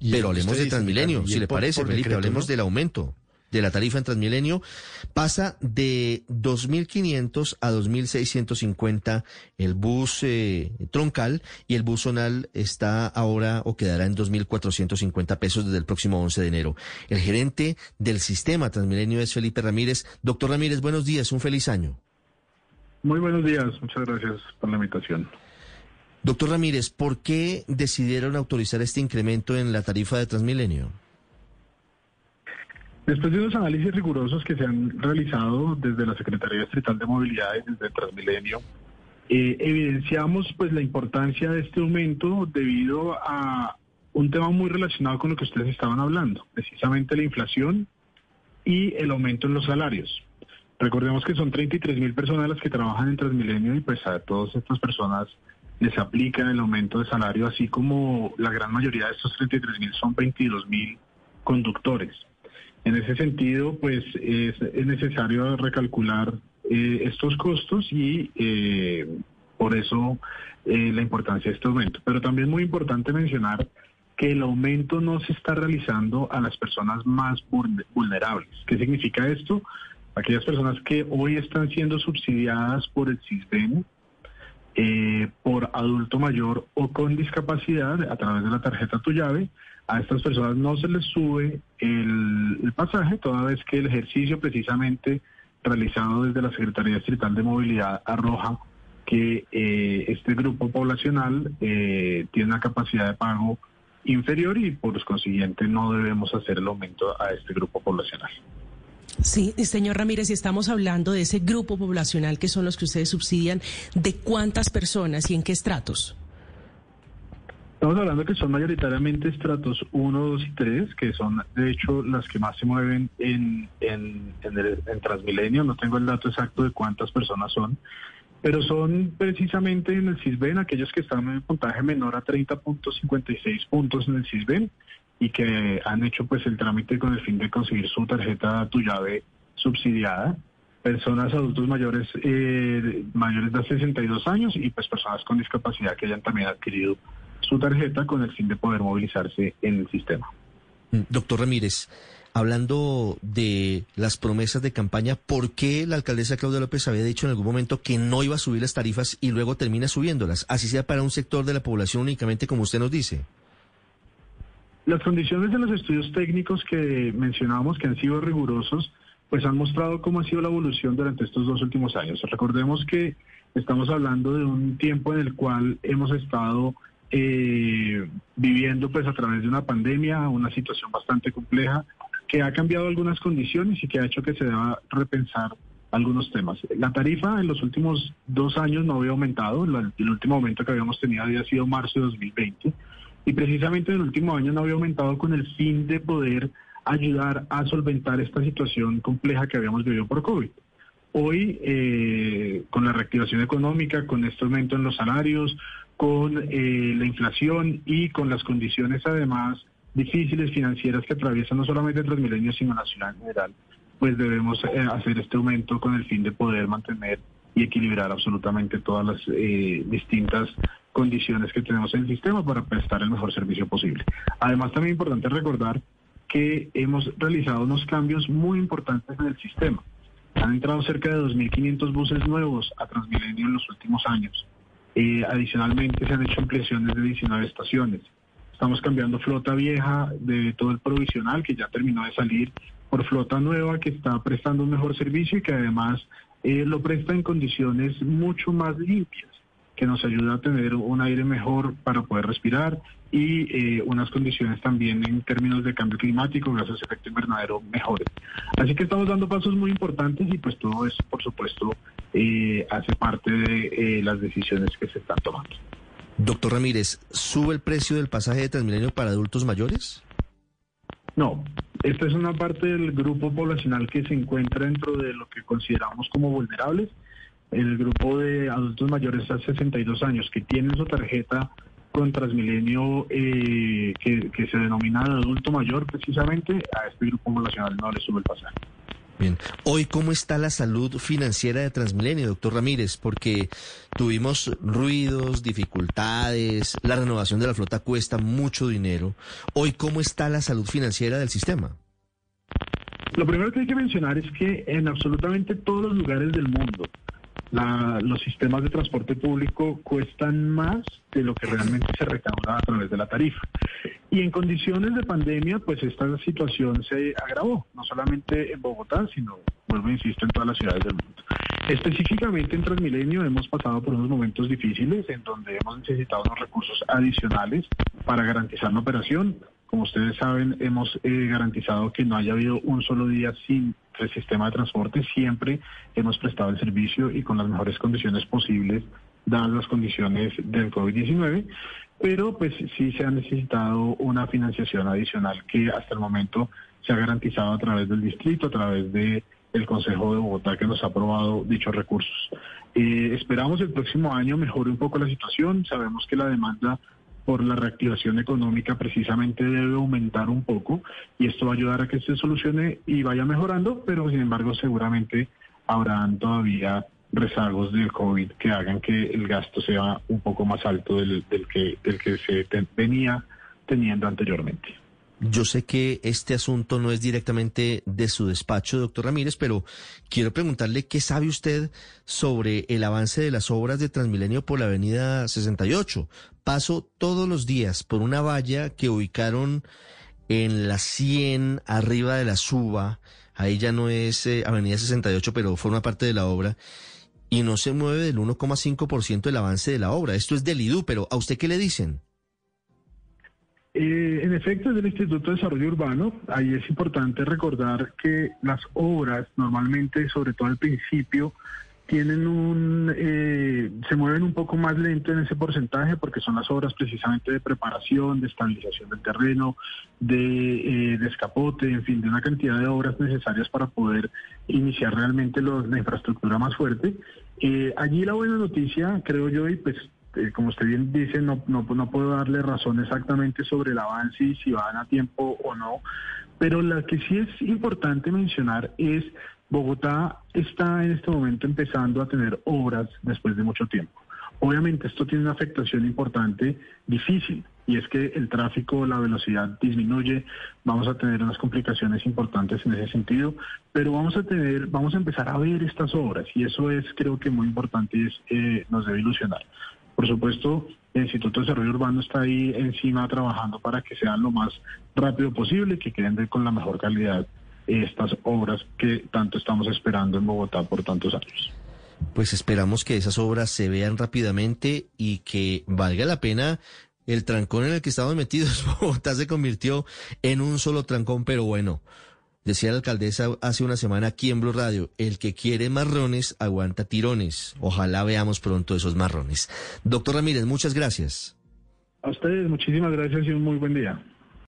Pero hablemos de Transmilenio, si le parece, Felipe, hablemos del aumento de la tarifa en Transmilenio pasa de 2.500 a 2.650 el bus eh, troncal y el bus zonal está ahora o quedará en 2.450 pesos desde el próximo 11 de enero. El gerente del sistema Transmilenio es Felipe Ramírez. Doctor Ramírez, buenos días, un feliz año. Muy buenos días, muchas gracias por la invitación. Doctor Ramírez, ¿por qué decidieron autorizar este incremento en la tarifa de Transmilenio? Después de unos análisis rigurosos que se han realizado desde la Secretaría Estatal de Movilidad y desde Transmilenio, eh, evidenciamos pues la importancia de este aumento debido a un tema muy relacionado con lo que ustedes estaban hablando, precisamente la inflación y el aumento en los salarios. Recordemos que son 33 mil personas las que trabajan en Transmilenio y pues a todas estas personas les aplica el aumento de salario, así como la gran mayoría de estos 33 mil son 22 mil conductores. En ese sentido, pues es, necesario recalcular eh, estos costos y eh, por eso eh, la importancia de este aumento. Pero también es muy importante mencionar que el aumento no se está realizando a las personas más vulnerables. ¿Qué significa esto? Aquellas personas que hoy están siendo subsidiadas por el CISBEN, por adulto mayor o con discapacidad a través de la tarjeta Tu Llave, a estas personas no se les sube el, pasaje, toda vez que el ejercicio precisamente realizado desde la Secretaría Distrital de Movilidad arroja que eh, este grupo poblacional eh, tiene una capacidad de pago inferior y por consiguiente no debemos hacer el aumento a este grupo poblacional. Sí, señor Ramírez, si estamos hablando de ese grupo poblacional que son los que ustedes subsidian, ¿de cuántas personas y en qué estratos? Estamos hablando que son mayoritariamente estratos 1, 2 y 3, que son de hecho las que más se mueven en, en, en, Transmilenio. No tengo el dato exacto de cuántas personas son, pero son precisamente en el CISBEN aquellos que están en el puntaje menor a 30.56 puntos en el CISBEN y que han hecho pues el trámite con el fin de conseguir su tarjeta tu llave subsidiada personas adultos mayores eh, mayores de 62 años y pues personas con discapacidad que hayan también adquirido su tarjeta con el fin de poder movilizarse en el sistema. Mm, doctor Ramírez, hablando de las promesas de campaña, ¿por qué la alcaldesa Claudia López había dicho en algún momento que no iba a subir las tarifas y luego termina subiéndolas? Así sea para un sector de la población únicamente como usted nos dice. Las condiciones de los estudios técnicos que mencionábamos, que han sido rigurosos, pues han mostrado cómo ha sido la evolución durante estos dos últimos años. Recordemos que estamos hablando de un tiempo en el cual hemos estado eh, viviendo pues a través de una pandemia, una situación bastante compleja que ha cambiado algunas condiciones y que ha hecho que se deba repensar algunos temas. La tarifa en los últimos dos años no había aumentado, el último aumento que habíamos tenido había sido marzo de 2020 y precisamente en el último año no había aumentado con el fin de poder ayudar a solventar esta situación compleja que habíamos vivido por COVID. Hoy, eh, con la reactivación económica, con este aumento en los salarios, con eh, la inflación y con las condiciones además difíciles financieras que atraviesan no solamente Transmilenio, sino la ciudad en general, pues debemos eh, hacer este aumento con el fin de poder mantener y equilibrar absolutamente todas las distintas condiciones que tenemos en el sistema para prestar el mejor servicio posible. Además, también es importante recordar que hemos realizado unos cambios muy importantes en el sistema. Han entrado cerca de 2.500 buses nuevos a Transmilenio en los últimos años. Eh, adicionalmente se han hecho ampliaciones de 19 estaciones. Estamos cambiando flota vieja de todo el provisional que ya terminó de salir por flota nueva que está prestando un mejor servicio y que además eh, lo presta en condiciones mucho más limpias, que nos ayuda a tener un aire mejor para poder respirar y eh, unas condiciones también en términos de cambio climático, gases de efecto invernadero mejores. Así que estamos dando pasos muy importantes y pues todo eso, por supuesto, eh, hace parte de eh, las decisiones que se están tomando. Doctor Ramírez, ¿sube el precio del pasaje de Transmilenio para adultos mayores? No, esta es una parte del grupo poblacional que se encuentra dentro de lo que consideramos como vulnerables. El grupo de adultos mayores a 62 años que tienen su tarjeta con Transmilenio eh, que, que se denomina de adulto mayor precisamente, a este grupo poblacional no le sube el pasaje. Bien, hoy cómo está la salud financiera de Transmilenio, doctor Ramírez, porque tuvimos ruidos, dificultades, la renovación de la flota cuesta mucho dinero. Hoy cómo está la salud financiera del sistema. Lo primero que hay que mencionar es que en absolutamente todos los lugares del mundo, los sistemas de transporte público cuestan más de lo que realmente se recauda a través de la tarifa. Y en condiciones de pandemia, pues esta situación se agravó, no solamente en Bogotá, sino, vuelvo a insisto, en todas las ciudades del mundo. Específicamente en Transmilenio hemos pasado por unos momentos difíciles en donde hemos necesitado unos recursos adicionales para garantizar la operación. Como ustedes saben, hemos eh, garantizado que no haya habido un solo día sin el sistema de transporte. Siempre hemos prestado el servicio y con las mejores condiciones posibles, dadas las condiciones del COVID-19. Pero pues sí se ha necesitado una financiación adicional que hasta el momento se ha garantizado a través del distrito, a través de el Consejo de Bogotá que nos ha aprobado dichos recursos. Eh, esperamos el próximo año mejore un poco la situación. Sabemos que la demanda por la reactivación económica precisamente debe aumentar un poco y esto va a ayudar a que se solucione y vaya mejorando, pero sin embargo seguramente habrán todavía rezagos del COVID que hagan que el gasto sea un poco más alto del, que, del que se venía teniendo anteriormente. Yo sé que este asunto no es directamente de su despacho, doctor Ramírez, pero quiero preguntarle qué sabe usted sobre el avance de las obras de Transmilenio por la avenida 68. Paso todos los días por una valla que ubicaron en la 100, arriba de la suba. Ahí ya no es eh, avenida 68, pero forma parte de la obra. Y no se mueve del 1,5% del avance de la obra. Esto es del IDU, pero ¿a usted qué le dicen? Eh, en efecto, es del Instituto de Desarrollo Urbano. Ahí es importante recordar que las obras, normalmente, sobre todo al principio, tienen un, eh, se mueven un poco más lento en ese porcentaje porque son las obras precisamente de preparación, de estabilización del terreno, de eh, descapote, en fin, de una cantidad de obras necesarias para poder iniciar realmente la infraestructura más fuerte. Eh, allí la buena noticia, creo yo, y pues como usted bien dice, no, no, no puedo darle razón exactamente sobre el avance y si van a tiempo o no, pero lo que sí es importante mencionar es Bogotá está en este momento empezando a tener obras después de mucho tiempo. Obviamente esto tiene una afectación importante, difícil, y es que el tráfico, la velocidad disminuye, vamos a tener unas complicaciones importantes en ese sentido, pero vamos a tener, vamos a empezar a ver estas obras y eso es creo que muy importante y es, eh, nos debe ilusionar. Por supuesto, el Instituto de Desarrollo Urbano está ahí encima trabajando para que sean lo más rápido posible, que queden con la mejor calidad estas obras que tanto estamos esperando en Bogotá por tantos años. Pues esperamos que esas obras se vean rápidamente y que valga la pena el trancón en el que estamos metidos. Bogotá se convirtió en un solo trancón, pero bueno, Decía la alcaldesa hace una semana aquí en Blue Radio, el que quiere marrones aguanta tirones. Ojalá veamos pronto esos marrones. Doctor Ramírez, muchas gracias. A ustedes muchísimas gracias y un muy buen día.